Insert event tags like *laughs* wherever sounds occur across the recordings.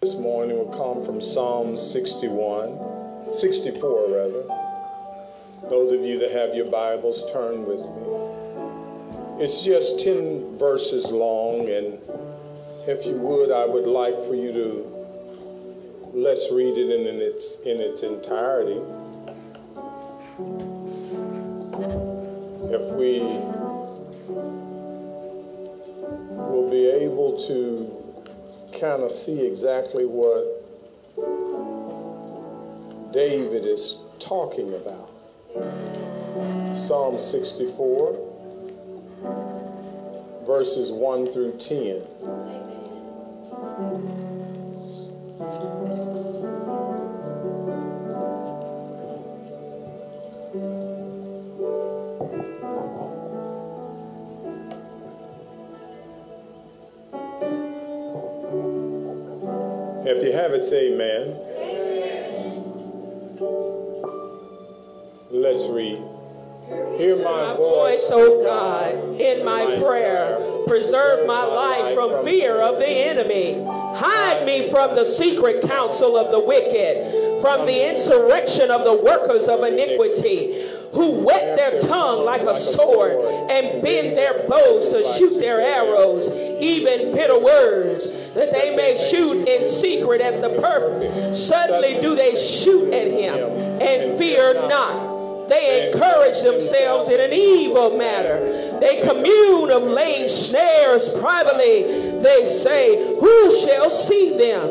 This morning will come from Psalm 61, 64 rather. Those of you that have your Bibles, turn with me. It's just 10 verses long, and if you would, I would like for you to let's read it in its in its entirety. If we will be able to kind of see exactly what David is talking about. Psalm 64, verses 1 through 10. If you have it, say amen. Let's read. Hear my, my voice, O God, in my prayer. Preserve my life from fear of the enemy. Hide me from the secret counsel of the wicked, from the insurrection of the workers of iniquity, who whet their tongue like a sword and bend their bows to shoot their arrows, even bitter words, that they may shoot in secret at the perfect. Suddenly do they shoot at him and fear not. They encourage themselves in an evil matter. They commune of laying snares privately. They say, Who shall see them?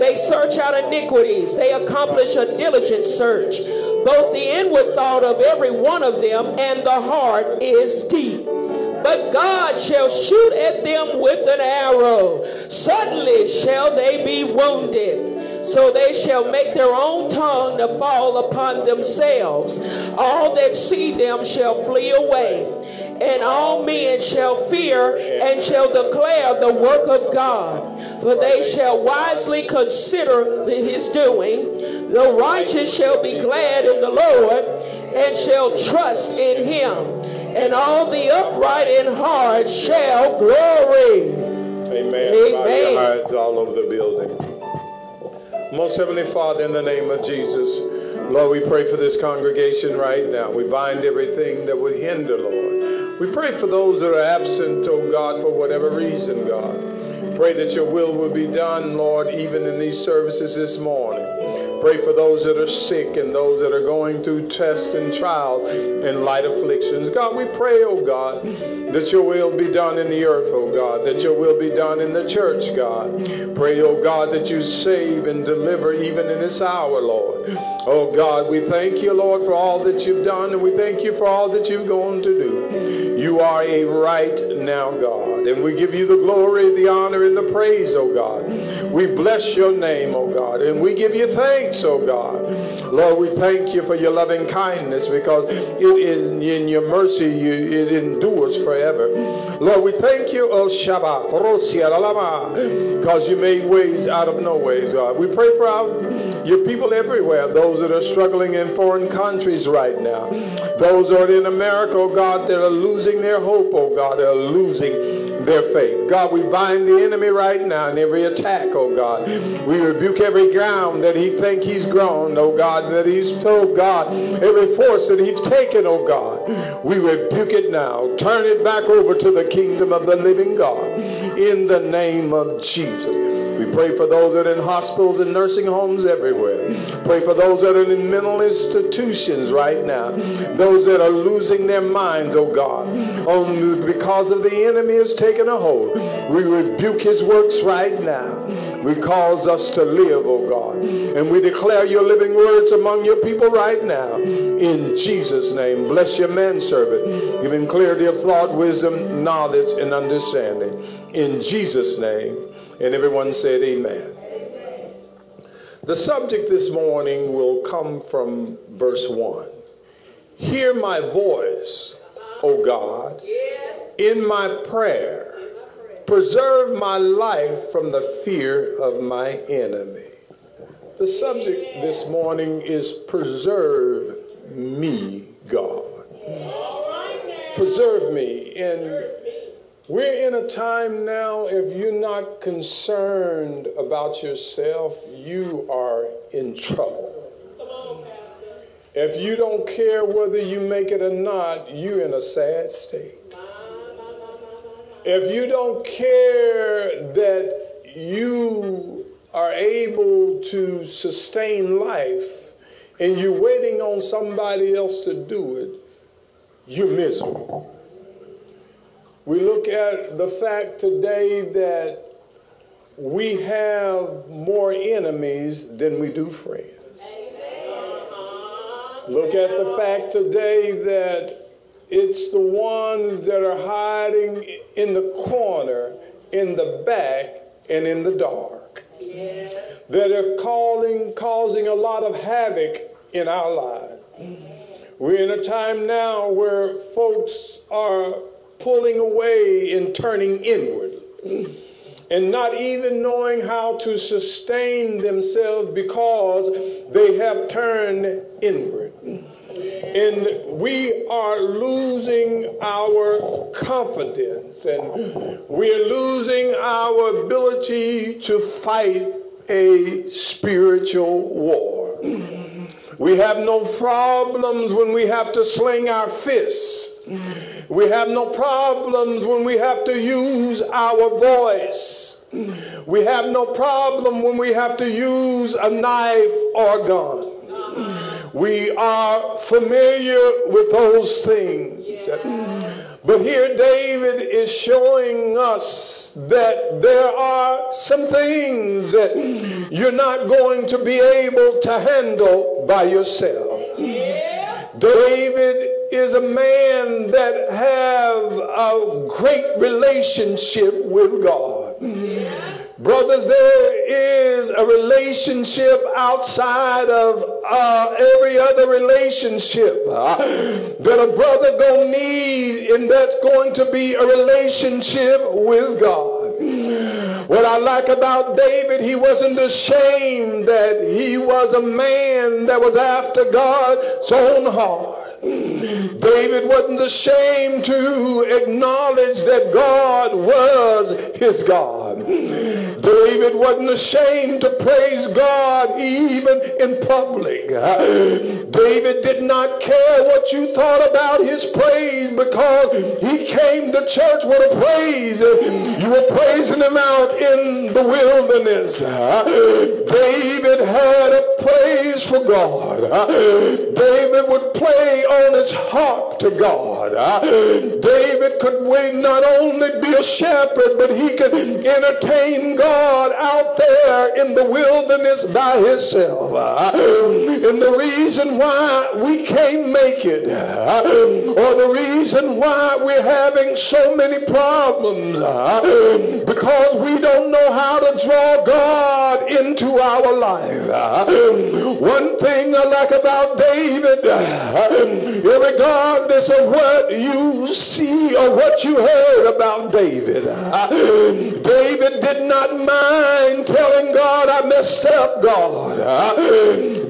They search out iniquities. They accomplish a diligent search. Both the inward thought of every one of them and the heart is deep. But God shall shoot at them with an arrow. Suddenly shall they be wounded so they shall make their own tongue to fall upon themselves. All that see them shall flee away, and all men shall fear and shall declare the work of God. For they shall wisely consider his doing. The righteous shall be glad in the Lord and shall trust in him. And all the upright in heart shall glory. Amen. Amen. all over the building. Most Heavenly Father, in the name of Jesus, Lord, we pray for this congregation right now. We bind everything that would hinder, Lord. We pray for those that are absent, oh God, for whatever reason, God. Pray that your will will be done, Lord, even in these services this morning. Pray for those that are sick and those that are going through tests and trials and light afflictions. God, we pray, oh God, that your will be done in the earth, oh God, that your will be done in the church, God. Pray, oh God, that you save and deliver even in this hour, Lord. Oh God, we thank you, Lord, for all that you've done, and we thank you for all that you've going to do. You are a right now, God, and we give you the glory, the honor, and the praise, oh God. We bless your name, oh God, and we give you thanks, oh God. Lord, we thank you for your loving kindness because it is in your mercy you, it endures forever. Lord, we thank you, O Shabbat, because you made ways out of no ways, God. We pray for our, your people everywhere, those that are struggling in foreign countries right now, those that are in America, oh God, that are losing their hope, oh God, that are losing their faith. God, we bind the enemy right now in every attack, oh God. We rebuke every ground that he think he's grown, oh God, that he's, oh God, every force that he's taken, oh God. We rebuke it now. Turn it back over to the kingdom of the living God in the name of Jesus. We pray for those that are in hospitals and nursing homes everywhere. Pray for those that are in mental institutions right now. Those that are losing their minds, oh God, only because of the enemy has taken a hold. We rebuke his works right now. We cause us to live, oh God. And we declare your living words among your people right now. In Jesus' name, bless your manservant. Give him clarity of thought, wisdom, knowledge, and understanding. In Jesus' name. And everyone said, Amen. The subject this morning will come from verse 1. Hear my voice, O God, in my prayer. Preserve my life from the fear of my enemy. The subject this morning is preserve me, God. Preserve me. And We're in a time now, if you're not concerned about yourself, you are in trouble. If you don't care whether you make it or not, you're in a sad state. If you don't care that you are able to sustain life and you're waiting on somebody else to do it, you're miserable. We look at the fact today that we have more enemies than we do friends. Look at the fact today that it's the ones that are hiding in the corner, in the back, and in the dark that are calling, causing a lot of havoc in our lives. We're in a time now where folks are pulling away and turning inward and not even knowing how to sustain themselves because they have turned inward. And we are losing our confidence and we're losing our ability to fight a spiritual war. We have no problems when we have to sling our fists. We have no problems when we have to use our voice. We have no problem when we have to use a knife or a gun. We are familiar with those things. But here David is showing us that there are some things that you're not going to be able to handle by yourself. David is a man that have a great relationship with God. Brothers, there is a relationship outside of uh, every other relationship *laughs* uh, that a brother gonna need, and that's going to be a relationship with God. What I like about David, he wasn't ashamed that he was a man that was after God's own heart. David wasn't ashamed to acknowledge that God was his God. David wasn't ashamed to praise God even in public. David did not care what you thought about his praise because he came to church with a praise. You were praising him out in the wilderness. David had a praise for God. David would play on his heart to God. David could not only be a shepherd, but he could entertain God out there in the wilderness by himself. And the reason why we can't make it, or the reason why we're having so many problems, because we don't know how to draw God into our life. One thing I like about David, regardless of what you see or what you heard about David, David did not mind telling God, I messed up, God.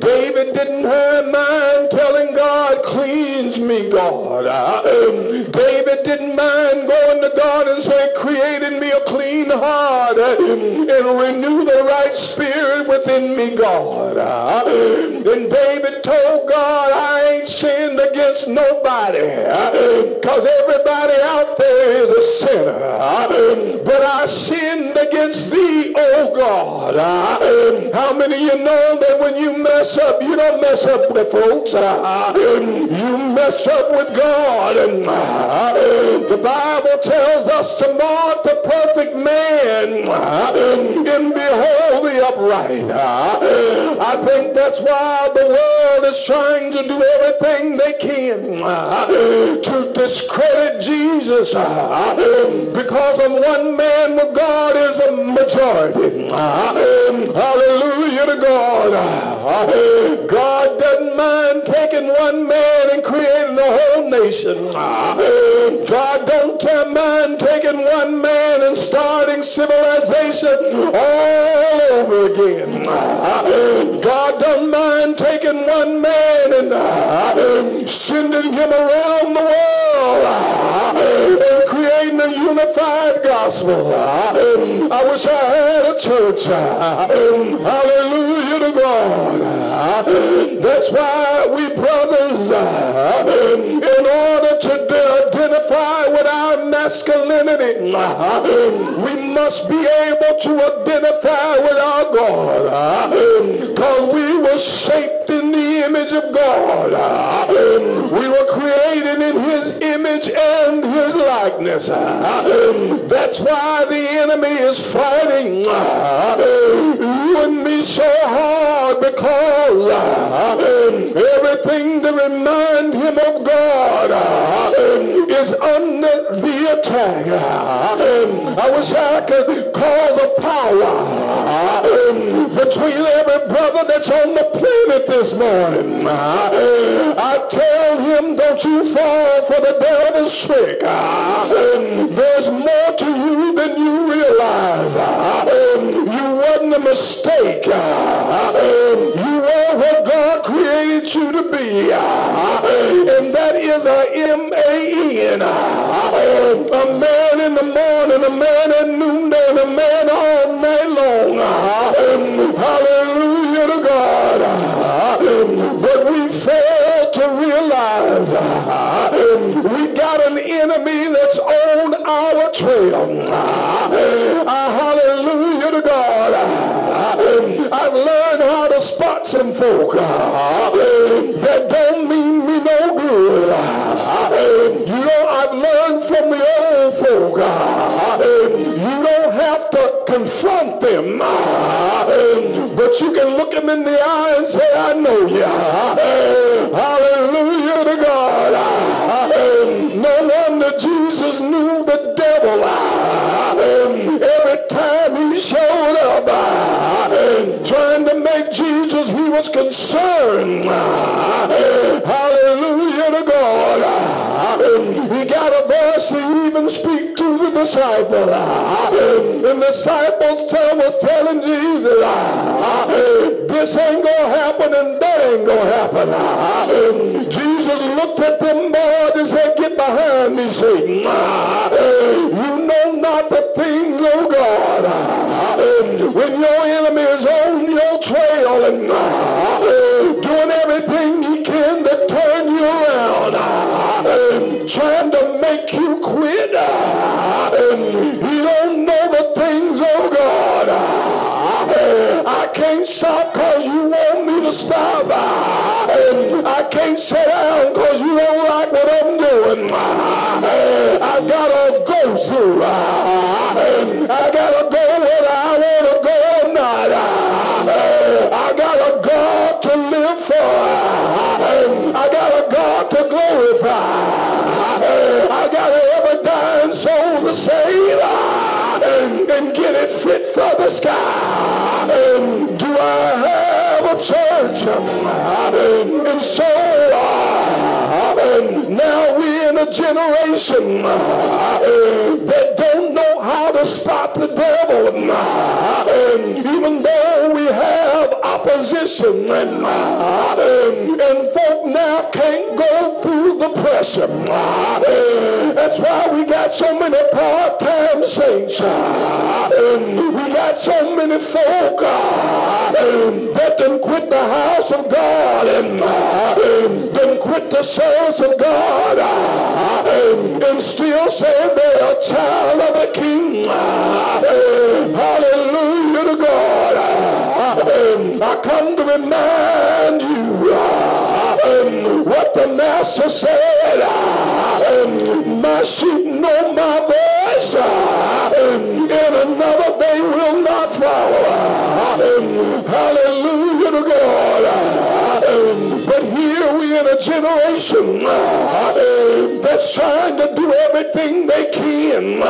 David didn't mind telling God, cleanse me, God. David didn't mind going to God and saying, create me a clean heart and renew the right spirit within me, God. And David told God, I ain't sinned against nobody because everybody out there is a sinner. But I sinned against thee, oh God. How many of you know that when you mess up, you don't mess up with folks. You mess up with God. The Bible tells us to mark the perfect man and behold the upright. I think that's why the world is trying to do everything they can to discredit Jesus because of one man with God is a majority. Hallelujah to God. God doesn't mind taking one man and creating a whole nation. God don't mind taking one man and starting civilization all over again. God don't mind taking one man and sending him around the world preaching the unified gospel. I wish I had a church. Hallelujah to God. That's why we brothers, in order to identify with our masculinity, *laughs* we must be able to identify with our God. *laughs* Because we were shaped in the image of God. *laughs* We were created in his image and his likeness. That's why the enemy is fighting you and me so hard because everything that remind him of God is under the attack. Um, I wish I could call the power um, between every brother that's on the planet this morning. Um, I tell him, don't you fall for the devil's trick. There's more to you than you realize. You wasn't a mistake. You are what God created you to be. And that is a M-A-N. A man in the morning, a man at noonday, and a man all night long. Hallelujah to God. But we fail to realize we got an enemy that's on our trail. Hallelujah to God. I've learned how to spot some folk that don't mean me no good. I've learned from the old folk. You don't have to confront them, but you can look them in the eye and say, I know you. Hallelujah to God. No wonder Jesus knew the devil. Every time he showed up trying to make Jesus, he was concerned. To even speak to the disciples. The disciples tell, was telling Jesus, this ain't going to happen and that ain't going to happen. Jesus looked at them boys and said, get behind me, Satan. You know not the things of God. When your enemy is on your trail and doing everything he can to turn you around, trying to make you can't stop because you want me to stop. I can't sit down because you don't like what I'm doing. I gotta go through. I gotta go where I want to go or not. I got a God to live for. I got a God to glorify. I got every dying soul to save and get it fit for the sky. I have a church? Amen. And so amen. now we're in a generation that don't know how to stop the devil. Amen. Even though we have opposition and, and folk now can't go through the pressure. That's why we got so many part-time saints. We got so many folk that done quit the house of God and done quit the service of God and still say they're a child of the King. Hallelujah to God. I come to remind you um, what the master said. Um, my sheep know my voice. Um, In another they will not follow. Hallelujah a generation that's trying to do everything they can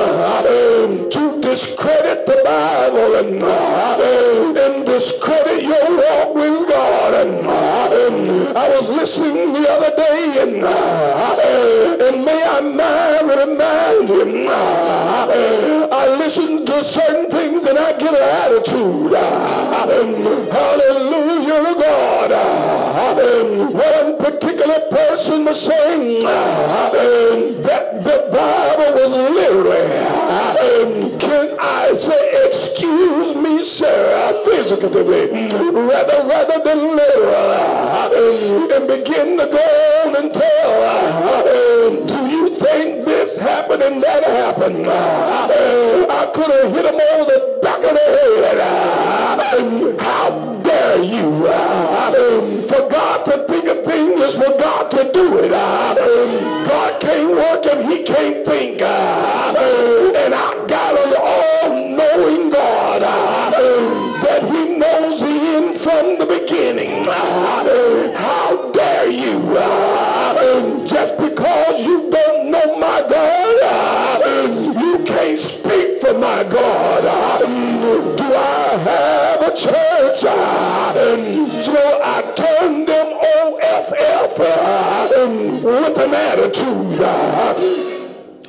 to discredit the Bible and, discredit your walk with God. And, I was listening the other day and, and may I mind remind him I listen to certain things and I get an attitude. Hallelujah to God. One particular person was saying that the Bible was literally, can I say, excuse me, sir, physically, rather, rather than literal, and begin to go and tell, do you think this happened and that happened? I could have hit him over the back of the head. How dare you? For God to think a thing is for God to do it. God can't work if he can't think. And I got an all-knowing God that he knows the end from the beginning. How dare you? Just because you don't know my God, you can't speak for my God. Do I have a church? So I OFF with an attitude.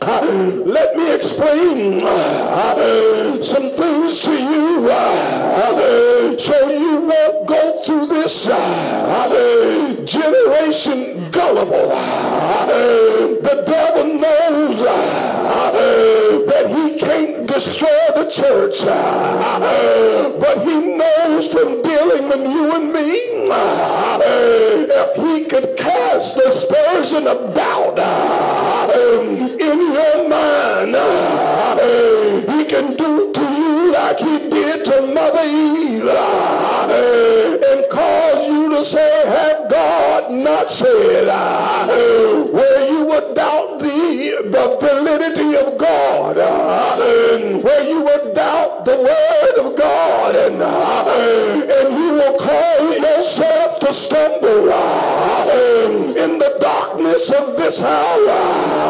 Let me explain uh, some things to you uh, so you won't go through this uh, generation gullible. The devil knows that he can't destroy the church, but he knows from dealing with you and me if he could cast the aspersion of doubt in your mind, he can do to you like he did to Mother Eve and cause you to say, have God not said, where you would doubt the, the validity of God, where you would doubt the word of God, and, and you will cause yourself to stumble in the darkness of this hour.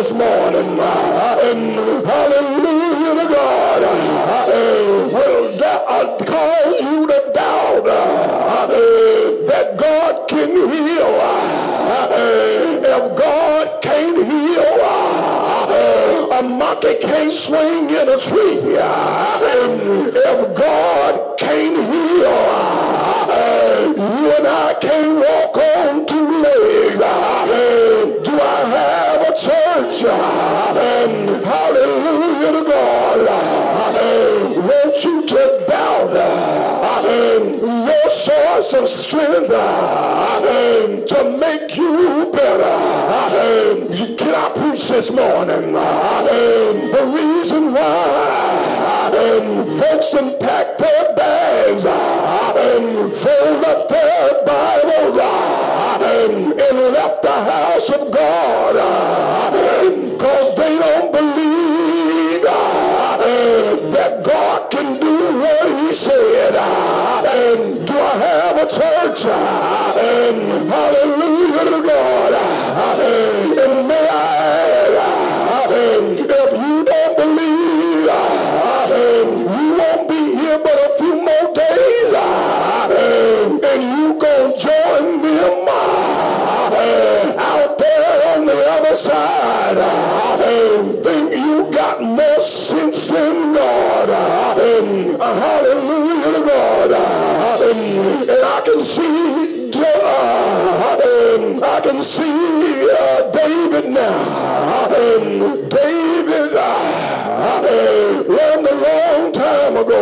This morning? Hallelujah to God. Will that cause you to doubt that God can heal? If God can't heal, a monkey can't swing in a tree. Hallelujah to God. Want you to bow down. your source of strength to make you better. Can I preach this morning? The reason why folks can pack their bags and fold up their Bible and left the house of God I have a church? Hallelujah to God. And may I add, if you don't believe, you won't be here but a few more days. And you gonna join them out there on the other side. Think you got more sense than God. Hallelujah. And I can see I can see uh, David now. David uh, learned a long time ago.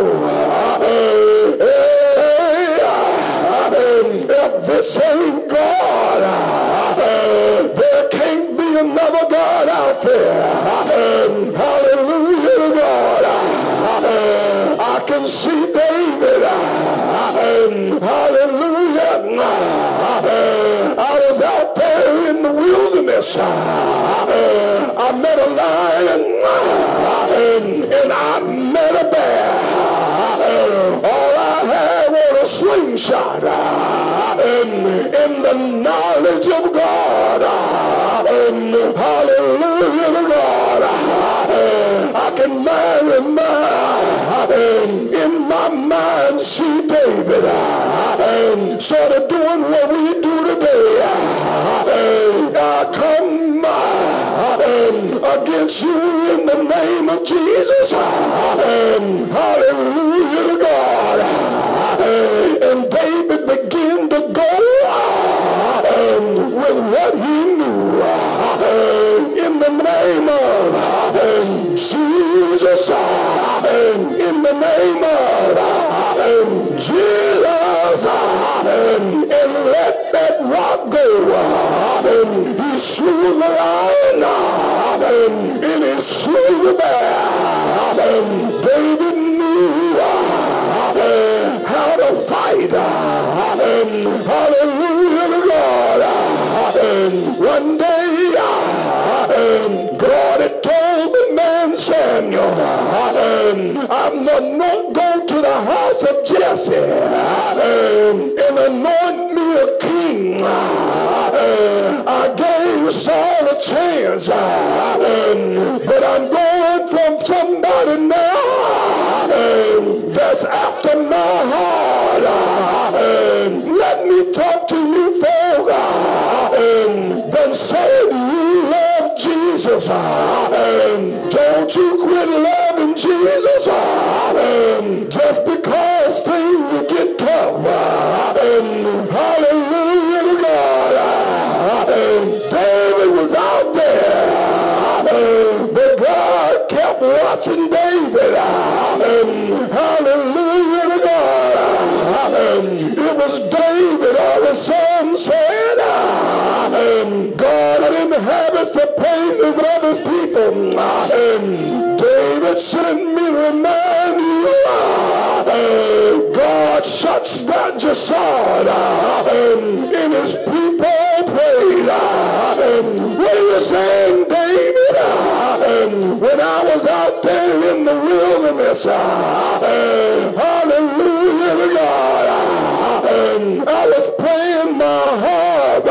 If this ain't God, there can't be another God out there. Hallelujah to God. I can see. Hallelujah. I was out there in the wilderness. I met a lion and I met a bear. All I had was a slingshot in the knowledge of God. Hallelujah to God. I can marry my mind see David uh, started doing what we do today. I come against you in the name of Jesus. Hallelujah to God. And David began to go with what he knew. In the name of Jesus. In the name of Jesus. And let that rock go. He slew the lion and he slew the bear. David knew how to fight. Hallelujah to God. One day, I'm not going to the house of Jesse. And anoint me a king. I gave Saul a chance, but I'm going from somebody now. That's after my heart. Let me talk to you, folk. Then say you love Jesus. Don't you quit loving Jesus just because things get tough. Hallelujah to God. David was out there, but God kept watching David. His people. David sent me to remind you, God shuts that sword in his people prayed. What are you saying, David? When I was out there in the wilderness, hallelujah to God, I was playing my harp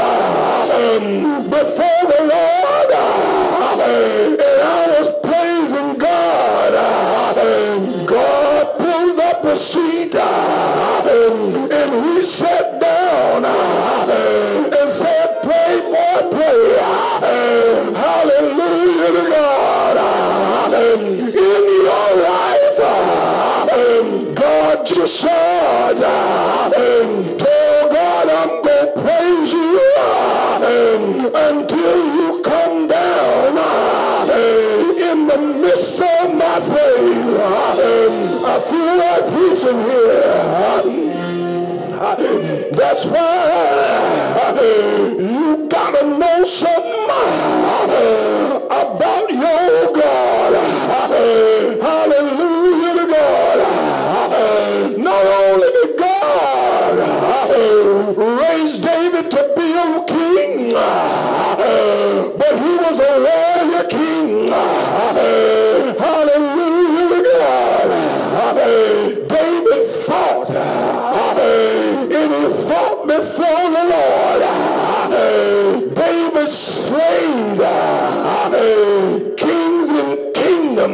before the Lord, and I was praising God. God pulled up a seat, and he sat down and said, play, boy, play. Hallelujah to God. In your life, God just said, tell God I'm going to praise you until you come down midst of my praise. I feel like preaching here. That's why you gotta know something about your God. Hallelujah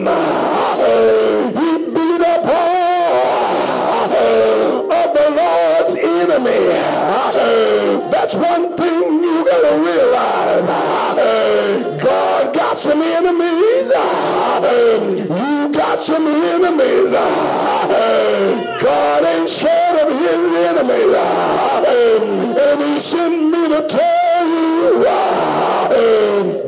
He beat up all of the Lord's enemy. That's one thing you gotta realize. God got some enemies. You got some enemies. God ain't scared of his enemies. And he sent me to tell you,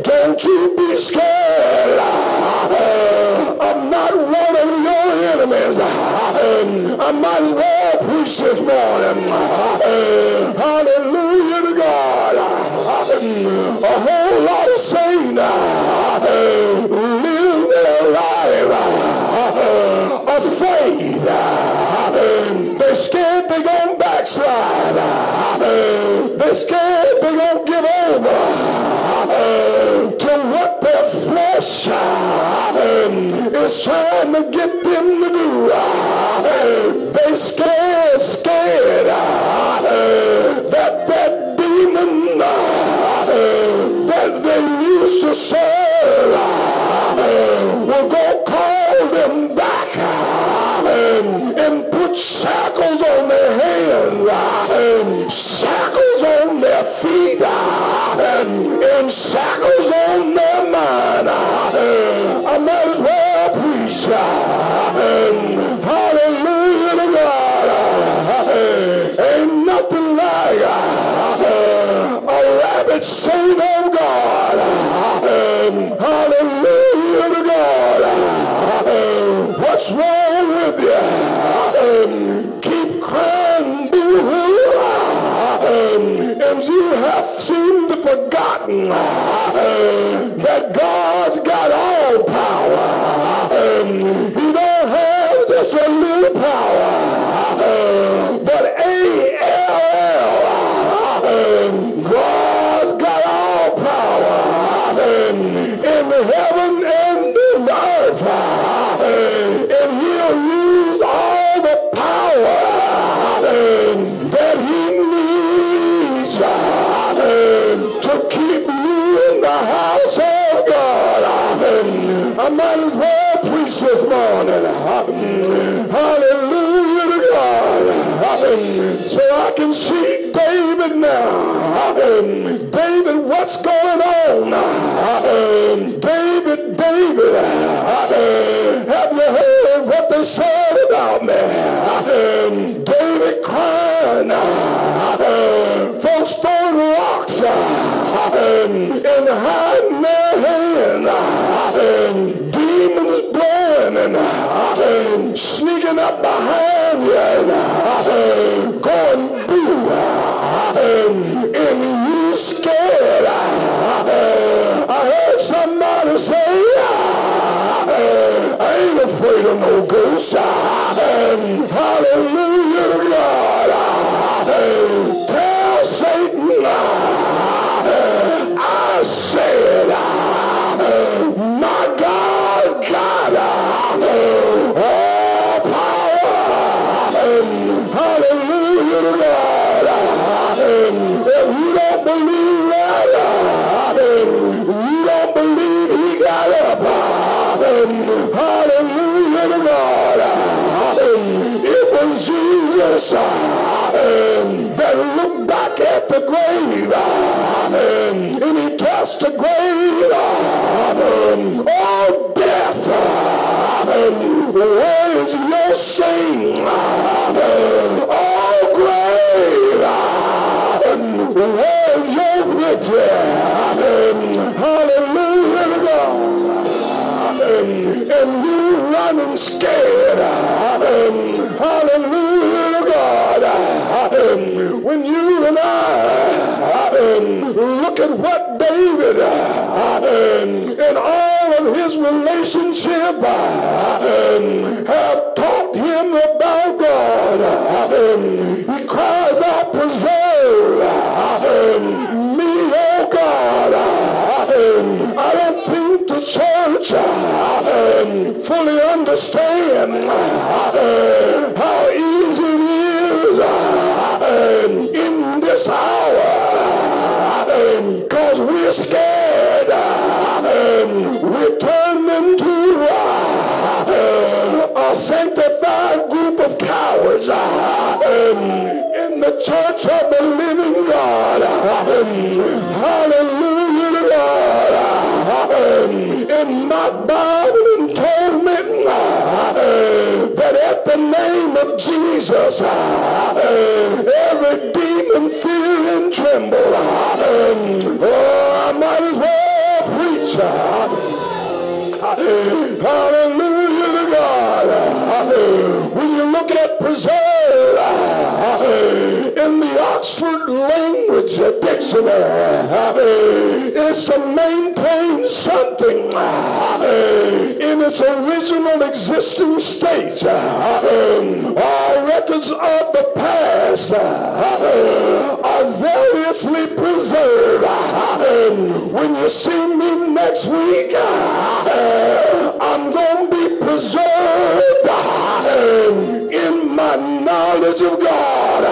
don't you be scared. Uh, I'm not one of your enemies. Uh, I might as well preach this morning. Uh, hallelujah to God. A whole lot of saints live their life afraid. They're scared they're going to backslide. They're scared they're going to give over is trying to get them to do. They scared, scared that that demon that they used to serve will go call them back and put put shackles on their hands, shackles on their feet, and shackles on And you have seemed forgotten uh, that God's got all power. He don't have just a little power, uh, but A-L-L. Uh, God's got all power in heaven and in earth. And he'll might as well preach this morning. Hallelujah to God. So I can see David now. David, what's going on? David, David, have you heard what they said about me? David crying. Folks throwing rocks and hiding their hands. Sneaking up behind you and going boo. And you scared. I heard somebody say, I ain't afraid of no ghosts. Hallelujah to God. Believe that, you don't believe he got up. Hallelujah to God. It was Jesus that looked back at the grave and he touched the grave. Oh, death, where is your sting? Oh, grave, where's your victory? Hallelujah God. And you running scared. Hallelujah God. When you and I look at what David and all of his relationship have taught him about God. He cries fully understand uh, how easy it is uh, in this hour uh, because we're scared. We're turned into a sanctified group of cowards um, in the church of the living God. Um, hallelujah to God. Bible told that at the name of Jesus, every demon fear and tremble. Oh, I might as well preach. Hallelujah to God. When you look at preserve Ah, in the Oxford language dictionary, it's to maintain something ah, in its original existing state. Ah, all records of the past are variously preserved. When you see me next week, I'm going to be preserved my knowledge of God.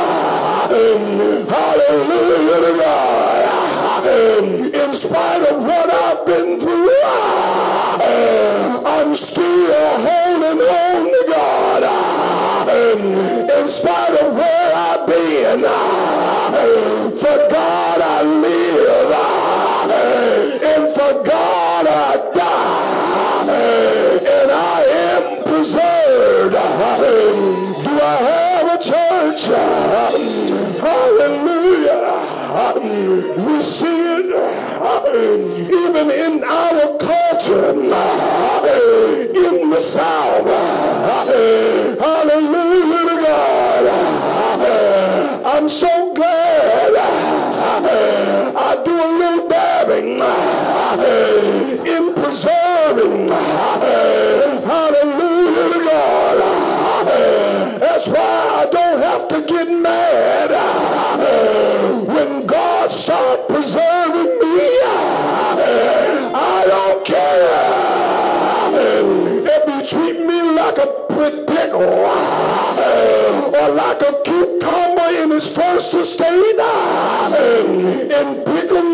Um, hallelujah to God. Um, in spite of what I've been through, uh, I'm still holding on to God. Um, in spite of where I've been, uh, for God I live, uh, and for God church? Hallelujah. We see it even in our culture, in the South. Hallelujah to God. I'm so glad I do a little dabbing in preserving. To get mad uh, when God starts preserving me. Uh, I don't care uh, if you treat me like a pickle or like a cucumber in his first estate and pickle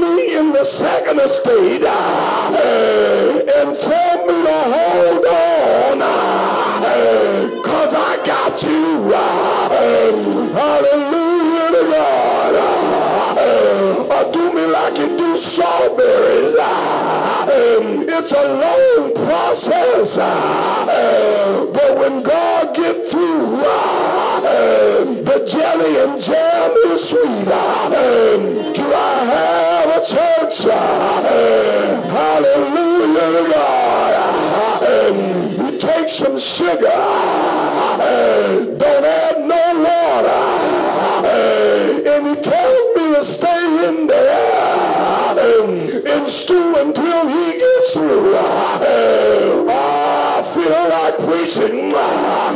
the second estate eh, and tell me to hold on. Eh, Cause I got you. Eh, hallelujah to God. Or do me like you do strawberries. It's a long process. But when God get through the jelly and jam is sweet do I have a church hallelujah. God you take some sugar. Don't add no water. And he tells me to stay in there. And stew until he gets through. I feel like preaching. Lot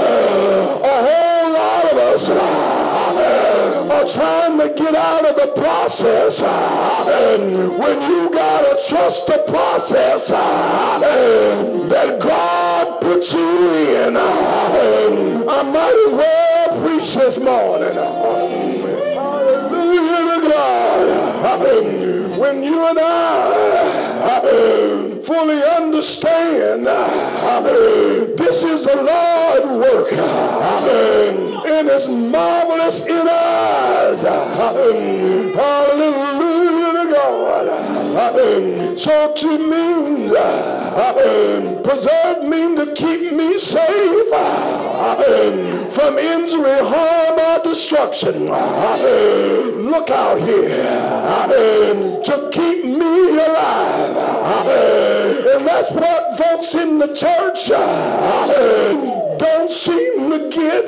of us are trying to get out of the process. When you gotta trust the process that God put you in, I might as well preach this morning. Hallelujah to God. When you and I fully understand uh, this is the Lord work uh, and it's marvelous in us. Uh, hallelujah to God. So to mean preserve me to keep me safe from injury, harm, or destruction. Look out here to keep me alive. And that's what folks in the church don't seem to get.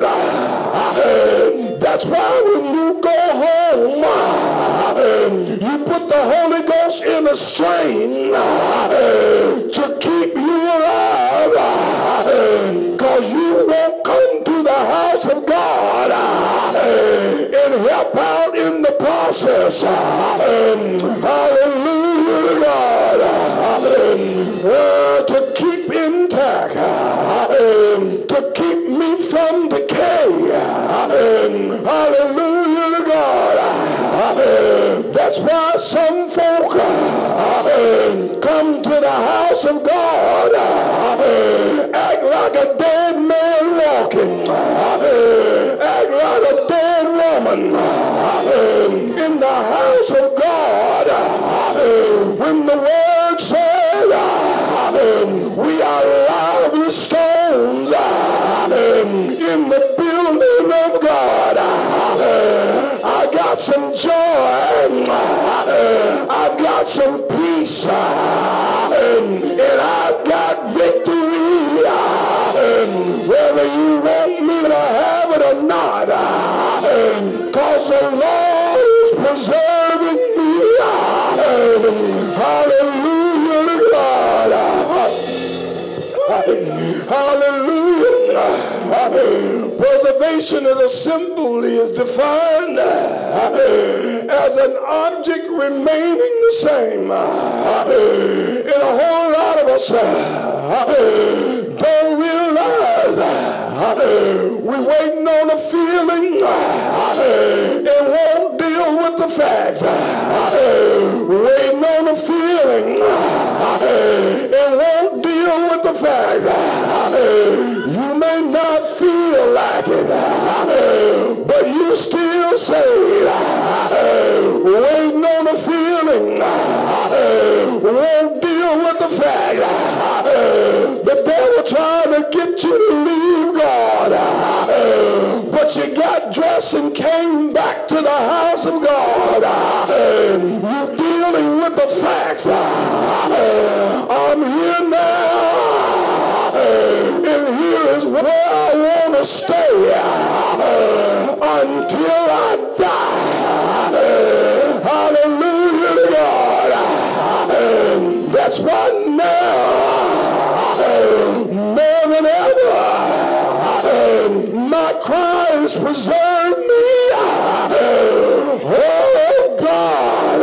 That's why when you go home, you put the Holy Ghost in a strain to keep you alive. Because you won't come to the house of God and help out in the process. Hallelujah God. Uh, to keep intact, Um, to keep me from decay. Um, hallelujah to God. Um, that's why some folk come to the house of God, act like a dead man walking, act like a dead woman in the house of God. When the word said, we are lively stones in the building of God. Uh, I got some joy. Uh, I've got some Hallelujah. Preservation as a symbol is defined as an object remaining the same. in a whole lot of us don't realize we're waiting on a feeling and won't deal with the fact. Waiting on a feeling won't deal with the fact you may not feel like it, but you still saved. Waiting on the feeling won't deal with the fact the devil trying to get you to leave God. But you got dressed and came back to the house of God. You're dealing with the facts. I'm here now. And here is where I want to stay until I die. Hallelujah to God. That's why preserve me. Oh God,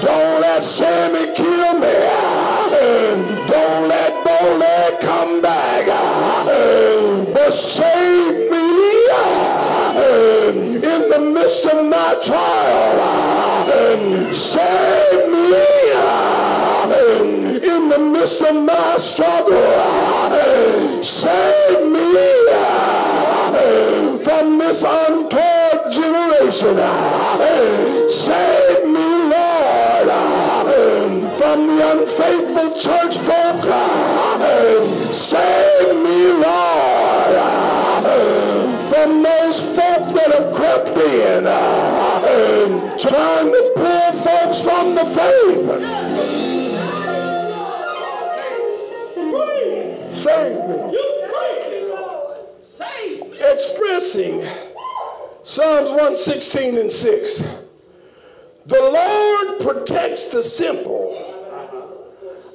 don't let Sammy kill me. Don't let Bole come back. But save me in the midst of my trial. Save me in the midst of my struggle. Save Save me, Lord, from the unfaithful church folk. Save me, Lord, from those folk that have crept in, trying to pull folks from the faith. Save me. Expressing Psalms 116 and 6. The Lord protects the simple.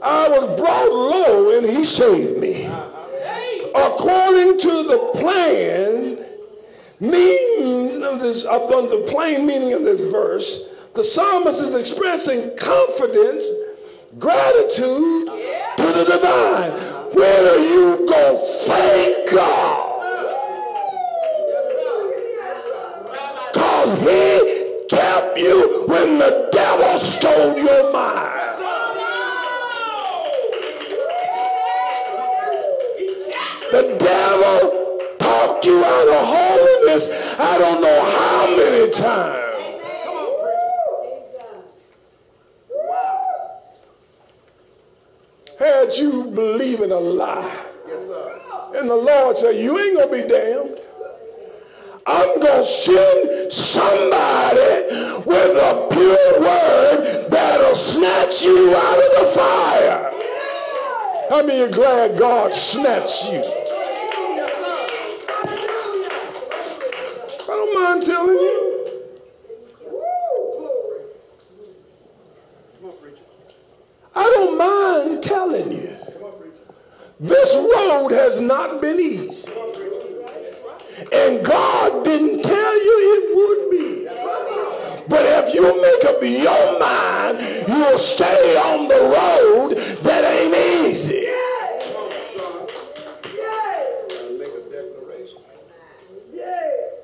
I was brought low and he saved me. According to the plan, meaning of this, upon the plain meaning of this verse, the psalmist is expressing confidence, gratitude to the divine. Where are you to thank God? Because he kept you when the devil stole your mind. The devil talked you out of holiness I don't know how many times. Had you believing a lie. And the Lord said, you ain't going to be damned. I'm going to send somebody with a pure word that'll snatch you out of the fire. How many are glad God snatched you? I don't mind telling you. I don't mind telling you. This road has not been easy. And God didn't tell you it would be. But if you make up your mind, you'll stay on the road that ain't easy.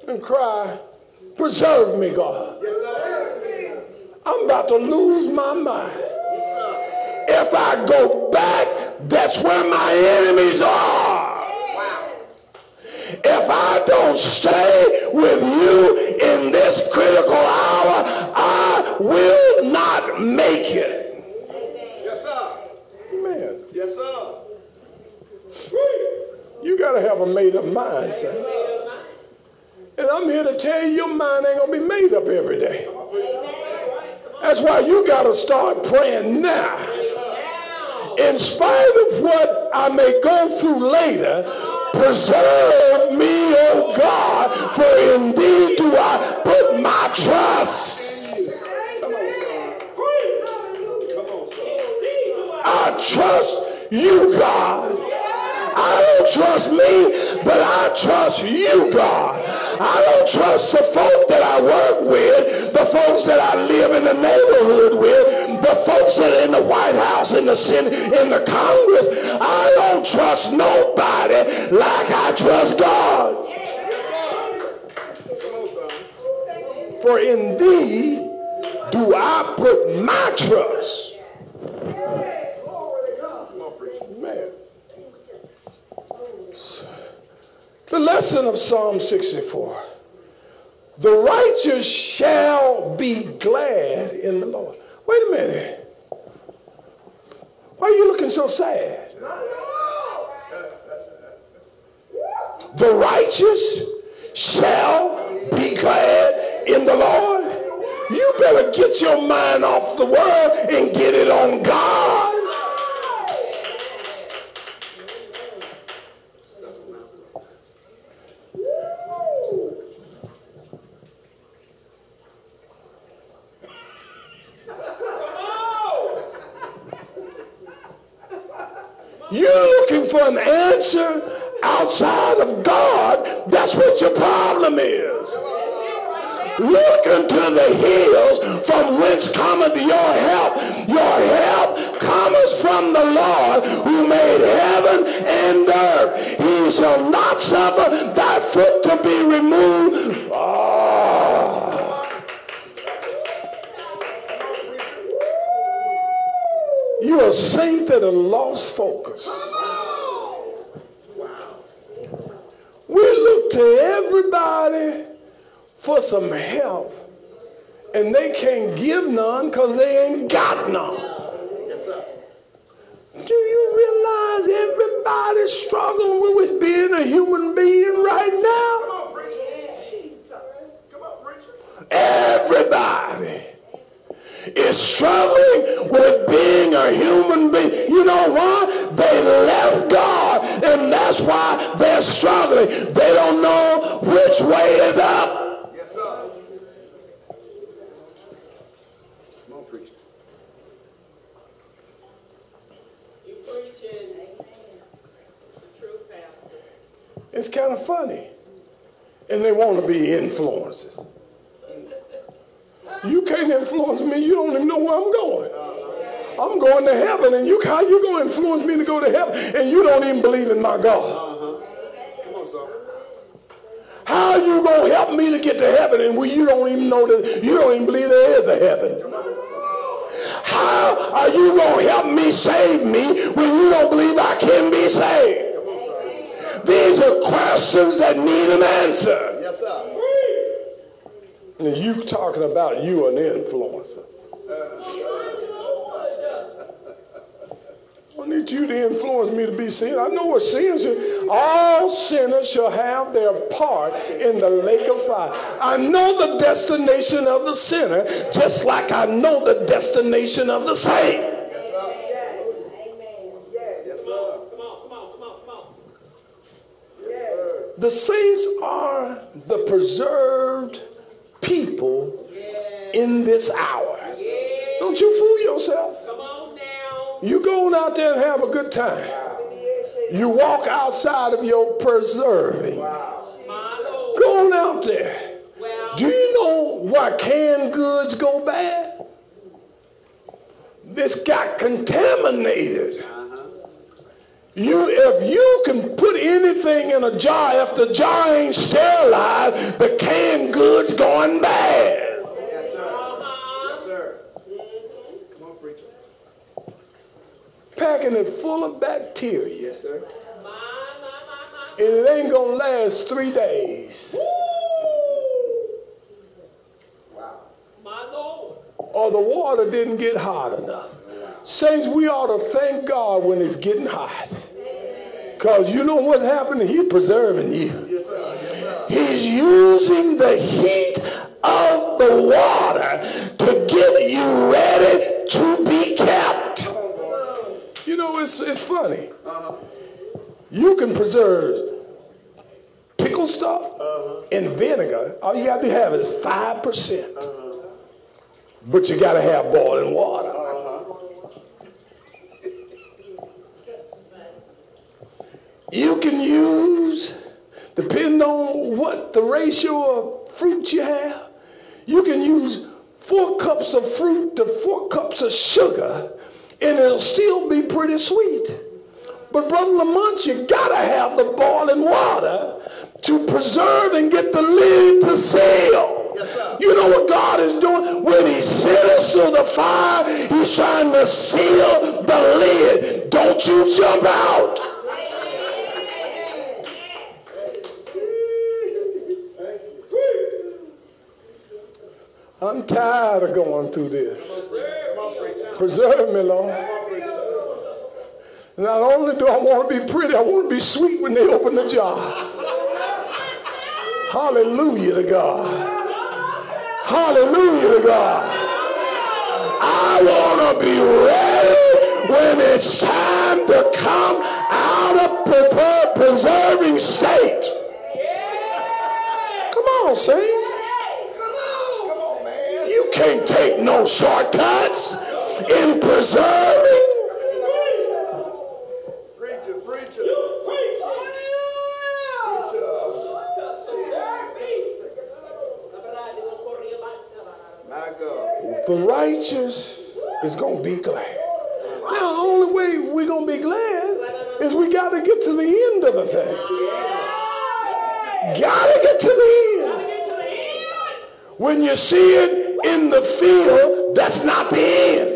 And cry, preserve me, God. I'm about to lose my mind. If I go back, that's where my enemies are. If I don't stay with you in this critical hour, I will not make it. Yes, sir. Man, Yes, sir. you got to have a made up mind, son. And I'm here to tell you, your mind ain't going to be made up every day. That's why you got to start praying now. In spite of what I may go through later, preserve me, O God, for indeed do I put my trust. I trust you, God. I don't trust me, but I trust you, God. I don't trust the folk that I work with, the folks that I live in the neighborhood with, the folks that are in the In the Senate, in the Congress. I don't trust nobody like I trust God. For in thee do I put my trust. Man. The lesson of Psalm 64. The righteous shall be glad in the Lord. Wait a minute. Why are you looking so sad? The righteous shall be glad in the Lord. You better get your mind off the world and get it on God. You're looking an answer outside of God. That's what your problem is. Look unto the hills from whence cometh your help. Your help comes from the Lord who made heaven and earth. He shall not suffer thy foot to be removed. Ah. Oh. You're a saint that lost focus. We look to everybody for some help, and they can't give none because they ain't got none. Yes, sir. Do you realize everybody's struggling with being a human being right Come now? on, preacher. Come on, preacher. Everybody is struggling with being a human being. You know why? They left God, and that's why they're struggling. They don't know which way is up. Yes, sir. Come on, preacher. You preaching. True pastor. It's kind of funny. And they want to be influencers. You can't influence me. You don't even know where I'm going. I'm going to heaven, and you how you going to influence me to go to heaven, and you don't even believe in my God? Uh-huh. Come on, sir. How you going to help me to get to heaven, and we, you don't even know that you don't even believe there is a heaven? How are you going to help me save me when you don't believe I can be saved? These are questions that need an answer. Yes, sir. And you talking about you an influencer. Uh, I need you to influence me to be sin. I know what sin is. All sinners shall have their part in the lake of fire. I know the destination of the sinner, just like I know the destination of the saint. The saints are the preserved people in this hour. Don't you fool yourself. You go on out there and have a good time. You walk outside of your preserving. Go on out there. Do you know why canned goods go bad? This got contaminated. You, if you can put anything in a jar, if the jar ain't sterilized, the canned goods going bad. Yes, sir. Yes, sir. Come on, preacher. Packing it full of bacteria. Yes, sir. And it ain't gonna last three days. Wow. my, my Lord. or the water didn't get hot enough. Saints, we ought to thank God when it's getting hot. Because you know what's happening? He's preserving you. Yes, sir. Yes, sir. He's using the heat of the water to get you ready to be kept. You know, it's, it's funny. You can preserve pickle stuff uh-huh. in vinegar. All you got to have is 5%. But you got to have boiling water. Uh-huh. You can use, depending on what the ratio of fruit you have, you can use four cups of fruit to four cups of sugar, and it'll still be pretty sweet. But Brother Lamont, you gotta have the boiling water to preserve and get the lid to seal. Yes. You know what God is doing? When he sent us through the fire, he's trying to seal the lid. Don't you jump out. I'm tired of going through this. Come on, preacher. Preserve me, Lord. Come on, preacher. Not only do I want to be pretty, I want to be sweet when they open the jar. Hallelujah to God. Hallelujah to God. I want to be ready when it's time to come out of preserving state. Come on, saints. You can't take no shortcuts in preserving the righteous is going to be glad. Now, the only way we're going to be glad is we got to get to the end of the thing. Got to get to the end. When you see it in the field, that's not the end.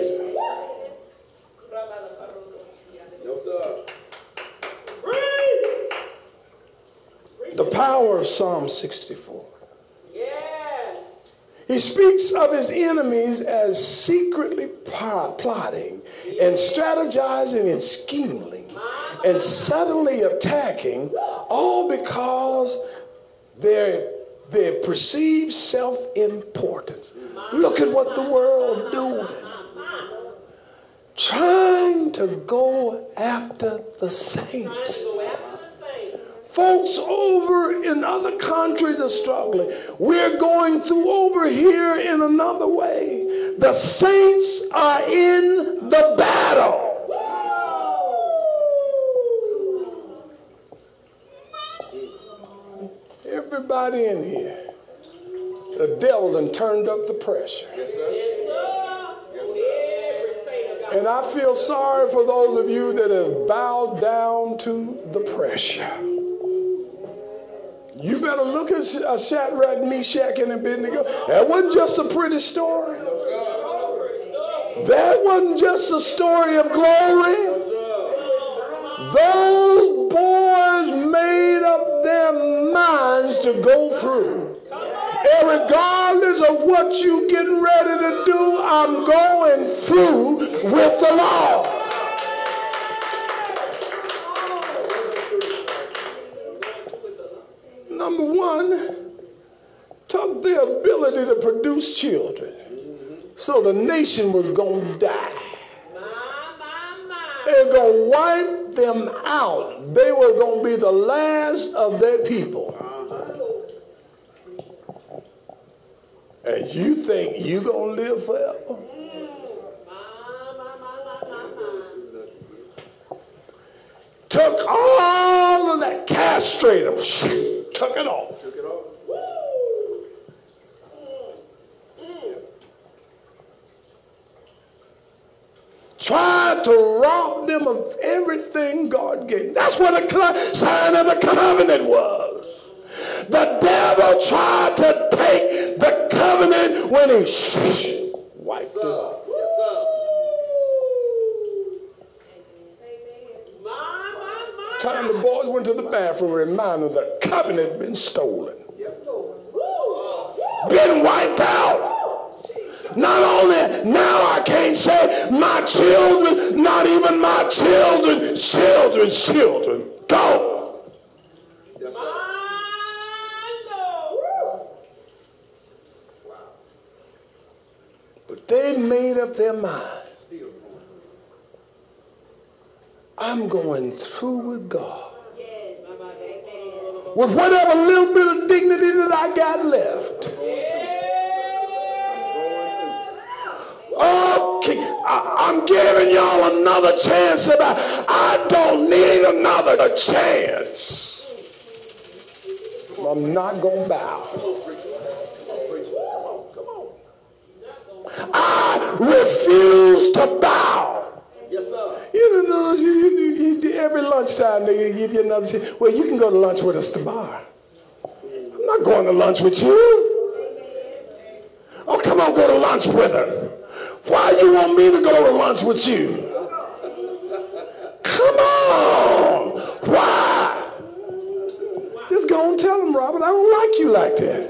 The power of Psalm 64. Yes. He speaks of his enemies as secretly plotting and strategizing and scheming and suddenly attacking, all because their, their perceived self-importance. Look at what the world doing. Trying to go after the saints. Folks over in other countries are struggling. We're going through over here in another way. The saints are in the battle. Everybody in here, the devil done turned up the pressure. Yes, sir. And I feel sorry for those of you that have bowed down to the pressure. You better look at uh, Shadrach, Meshach, and Abednego. That wasn't just a pretty story. That wasn't just a story of glory. Those boys made up their minds to go through. And regardless of what you getting ready to do, I'm going through with the Lord. Children. So the nation was going to die. They're going to wipe them out. They were going to be the last of their people. And you think you're going to live forever? Took all of that, castrate them took it off. Took it off. Tried to rob them of everything God gave. That's what the sign of the covenant was. The devil tried to take the covenant when he wiped it time the boys went to the bathroom, reminded the covenant had been stolen. Been wiped out. Not only now I can't say my children, not even my children, children's children. Go. Yes, but they made up their mind. I'm going through with God. With whatever little bit of dignity that I got left. Okay, I, am giving y'all another chance. About, I don't need another chance. I'm not going to bow. I refuse to bow. Yes, sir. You know, you, you, you, every lunchtime they give you another chance. Well, you can go to lunch with us tomorrow. I'm not going to lunch with you. Oh, come on, go to lunch with us. Why you want me to go to lunch with you? Come on. Why? Just go and tell them, Robert, I don't like you like that.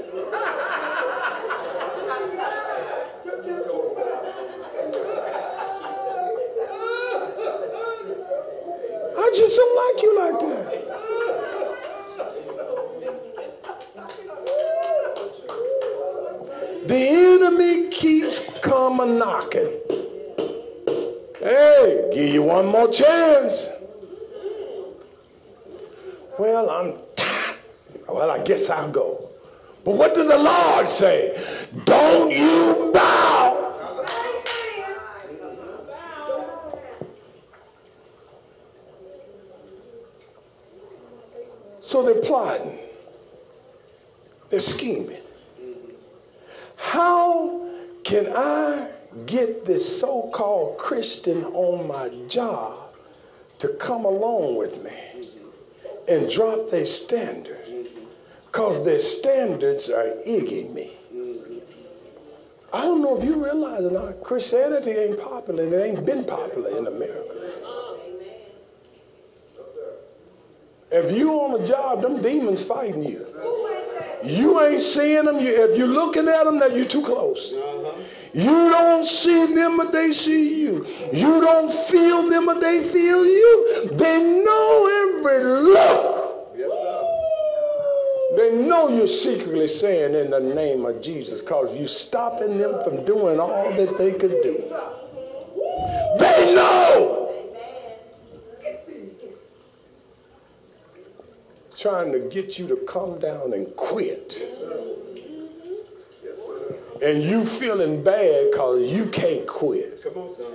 Chance. Well, I'm tired. Well, I guess I'll go. But what does the Lord say? Don't you bow. So they're plotting. They're scheming. How can I get this so called Christian on my job to come along with me and drop their standards? Because their standards are egging me. I don't know if you realize it not. Christianity ain't popular and it ain't been popular in America. If you on a job, them demons fighting you. You ain't seeing them. You, if you're looking at them, that you're too close. You don't see them, but they see you. You don't feel them, but they feel you. They know every look. They know you're secretly saying in the name of Jesus because you're stopping them from doing all that they could do. They know. Trying to get you to come down and quit. And you feeling bad because you can't quit. Come on, son.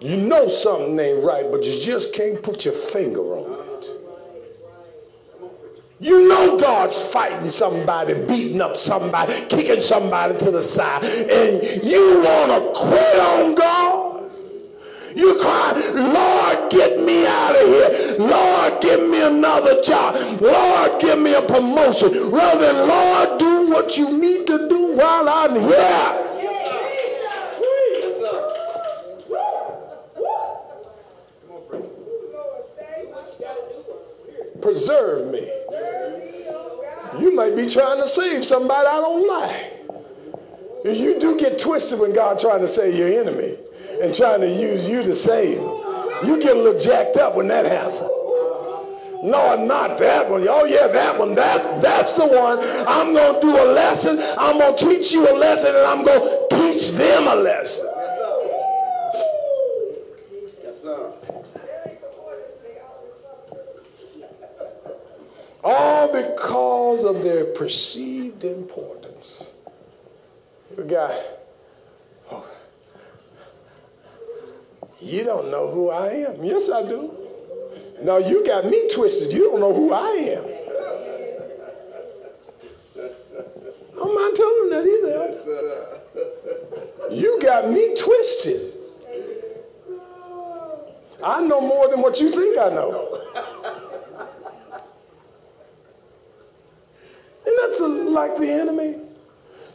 You know something ain't right, but you just can't put your finger on it. You know God's fighting somebody, beating up somebody, kicking somebody to the side, and you want to quit on God. You cry, Lord, get me out of here. Lord, give me another job. Lord, give me a promotion. Rather than, Lord, do what you need to do while I'm here. Preserve me. You might be trying to save somebody I don't like. You do get twisted when God trying to save your enemy and trying to use you to save. You get a little jacked up when that happens. No, not that one. Oh, yeah, that one. That, that's the one. I'm going to do a lesson. I'm going to teach you a lesson, and I'm going to teach them a lesson. Yes, sir. Yes, sir. All because of their perceived importance. We got You don't know who I am. Yes, I do. Now you got me twisted. You don't know who I am. I'm not mind telling that either. You got me twisted. I know more than what you think I know. And that's a, like the enemy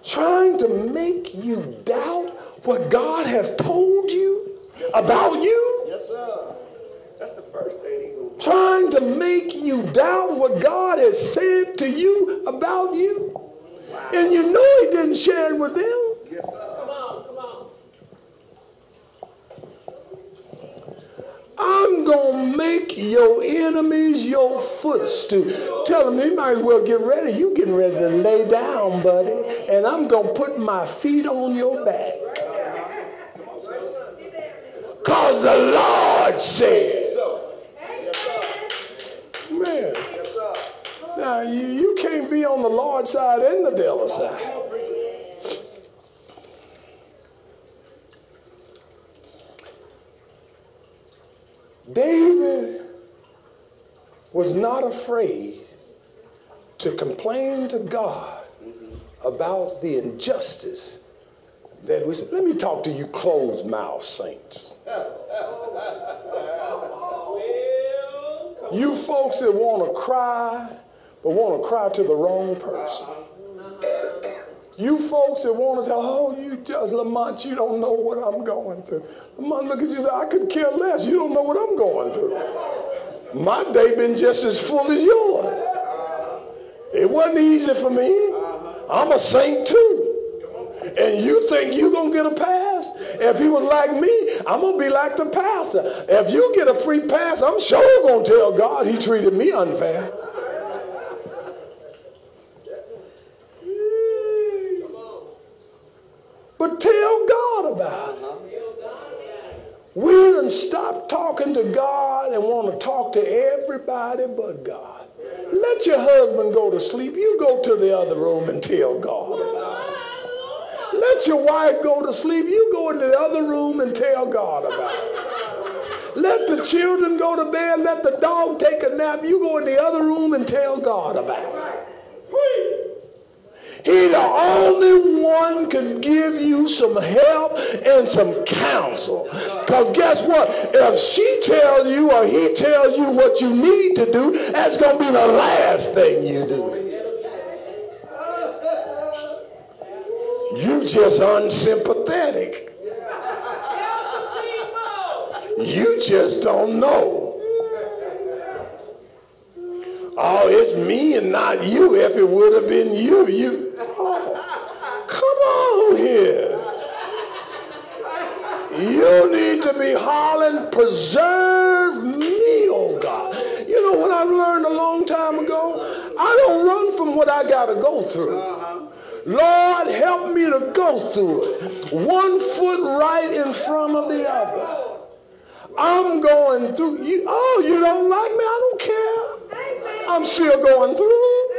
trying to make you doubt what God has told you about you? Yes, sir. That's the first thing. Trying to make you doubt what God has said to you about you. Wow. And you know he didn't share it with them. Yes, sir. Come on, come on. I'm going to make your enemies your footstool. Tell them you might as well get ready. You getting ready to lay down, buddy. And I'm going to put my feet on your back. Because the Lord said. Man. Now, you, you can't be on the Lord's side and the devil's side. David was not afraid to complain to God about the injustice that we let me talk to you closed mouth saints. You folks that want to cry, but want to cry to the wrong person. You folks that want to tell, oh, you just, Lamont, you don't know what I'm going through. Lamont, look at you, I could care less. You don't know what I'm going through. My day been just as full as yours. It wasn't easy for me. I'm a saint too and you think you're going to get a pass? If he was like me, I'm going to be like the pastor. If you get a free pass, I'm sure going to tell God he treated me unfair. But tell God about it. We done stop talking to God and want to talk to everybody but God. Let your husband go to sleep. You go to the other room and tell God about it. Let your wife go to sleep. You go into the other room and tell God about it. Let the children go to bed. Let the dog take a nap. You go in the other room and tell God about it. He the only one can give you some help and some counsel. Because guess what? If she tells you or he tells you what you need to do, that's going to be the last thing you do. You just unsympathetic. You just don't know. Oh, it's me and not you. If it would have been you, you. Oh, come on here. You need to be hollering, preserve me, oh God. You know what I've learned a long time ago? I don't run from what I got to go through. Lord, help me to go through it. One foot right in front of the other. I'm going through. You, oh, you don't like me? I don't care. I'm still going through.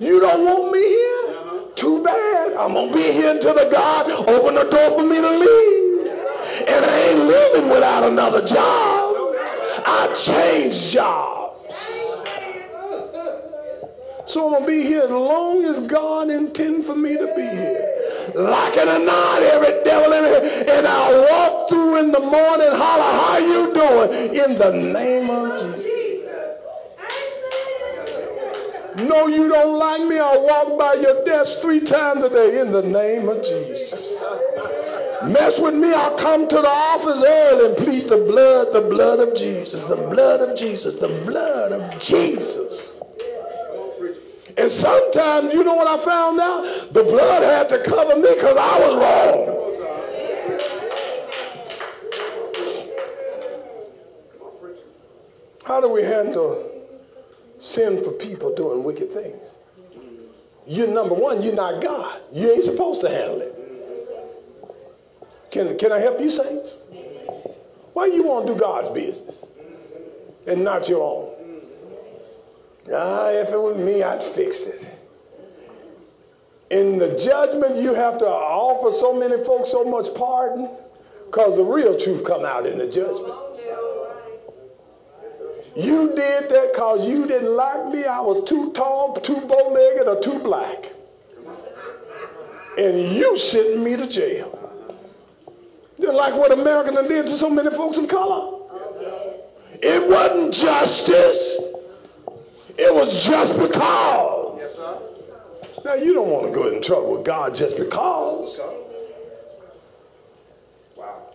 You don't want me here? Too bad. I'm going to be here until the God open the door for me to leave. And I ain't living without another job. I changed jobs. So I'm going to be here as long as God intends for me to be here. Like it or not, every devil in here. And I'll walk through in the morning, holler, how you doing? In the name of Jesus. No, you don't like me. I'll walk by your desk three times a day in the name of Jesus. Mess with me, I'll come to the office early and plead the blood, the blood of Jesus, the blood of Jesus, the blood of Jesus. And sometimes, you know what I found out? The blood had to cover me because I was wrong. How do we handle sinful people doing wicked things. You're number one, you're not God. You ain't supposed to handle it. Can, can I help you, saints? Why you want to do God's business and not your own? Ah, if it was me, I'd fix it. In the judgment, you have to offer so many folks so much pardon because the real truth come out in the judgment. You did that because you didn't like me. I was too tall, too bow-legged, or too black. And you sent me to jail. Just like what America did to so many folks of color. It wasn't justice. It was just because. Yes, sir. Now, you don't want to go in trouble with God just because. Wow.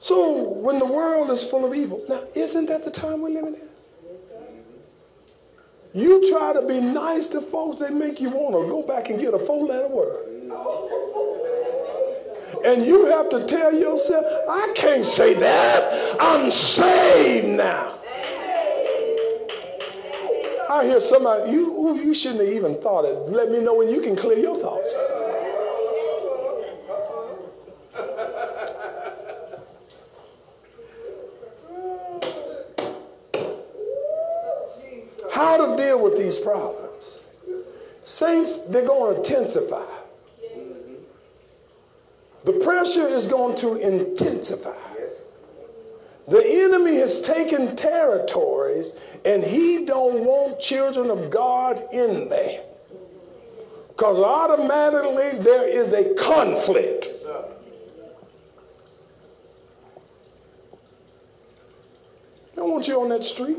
So when the world is full of evil, now isn't that the time we're living in? You try to be nice to folks, they make you want to go back and get a four-letter word. And you have to tell yourself, I can't say that. I'm saved now. I hear somebody, you, you shouldn't have even thought it. Let me know when you can clear your thoughts. how to deal with these problems. Saints, they're going to intensify. The pressure is going to intensify. The enemy has taken territories and he don't want children of God in there. Because automatically there is a conflict. I want you on that street.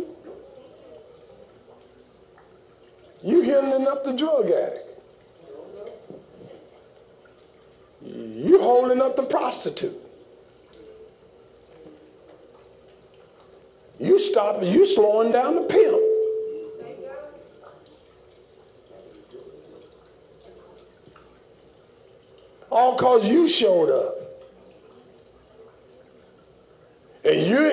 You handling up the drug addict. you holding up the prostitute. You stop, you slowing down the pimp. All cause you showed up. And you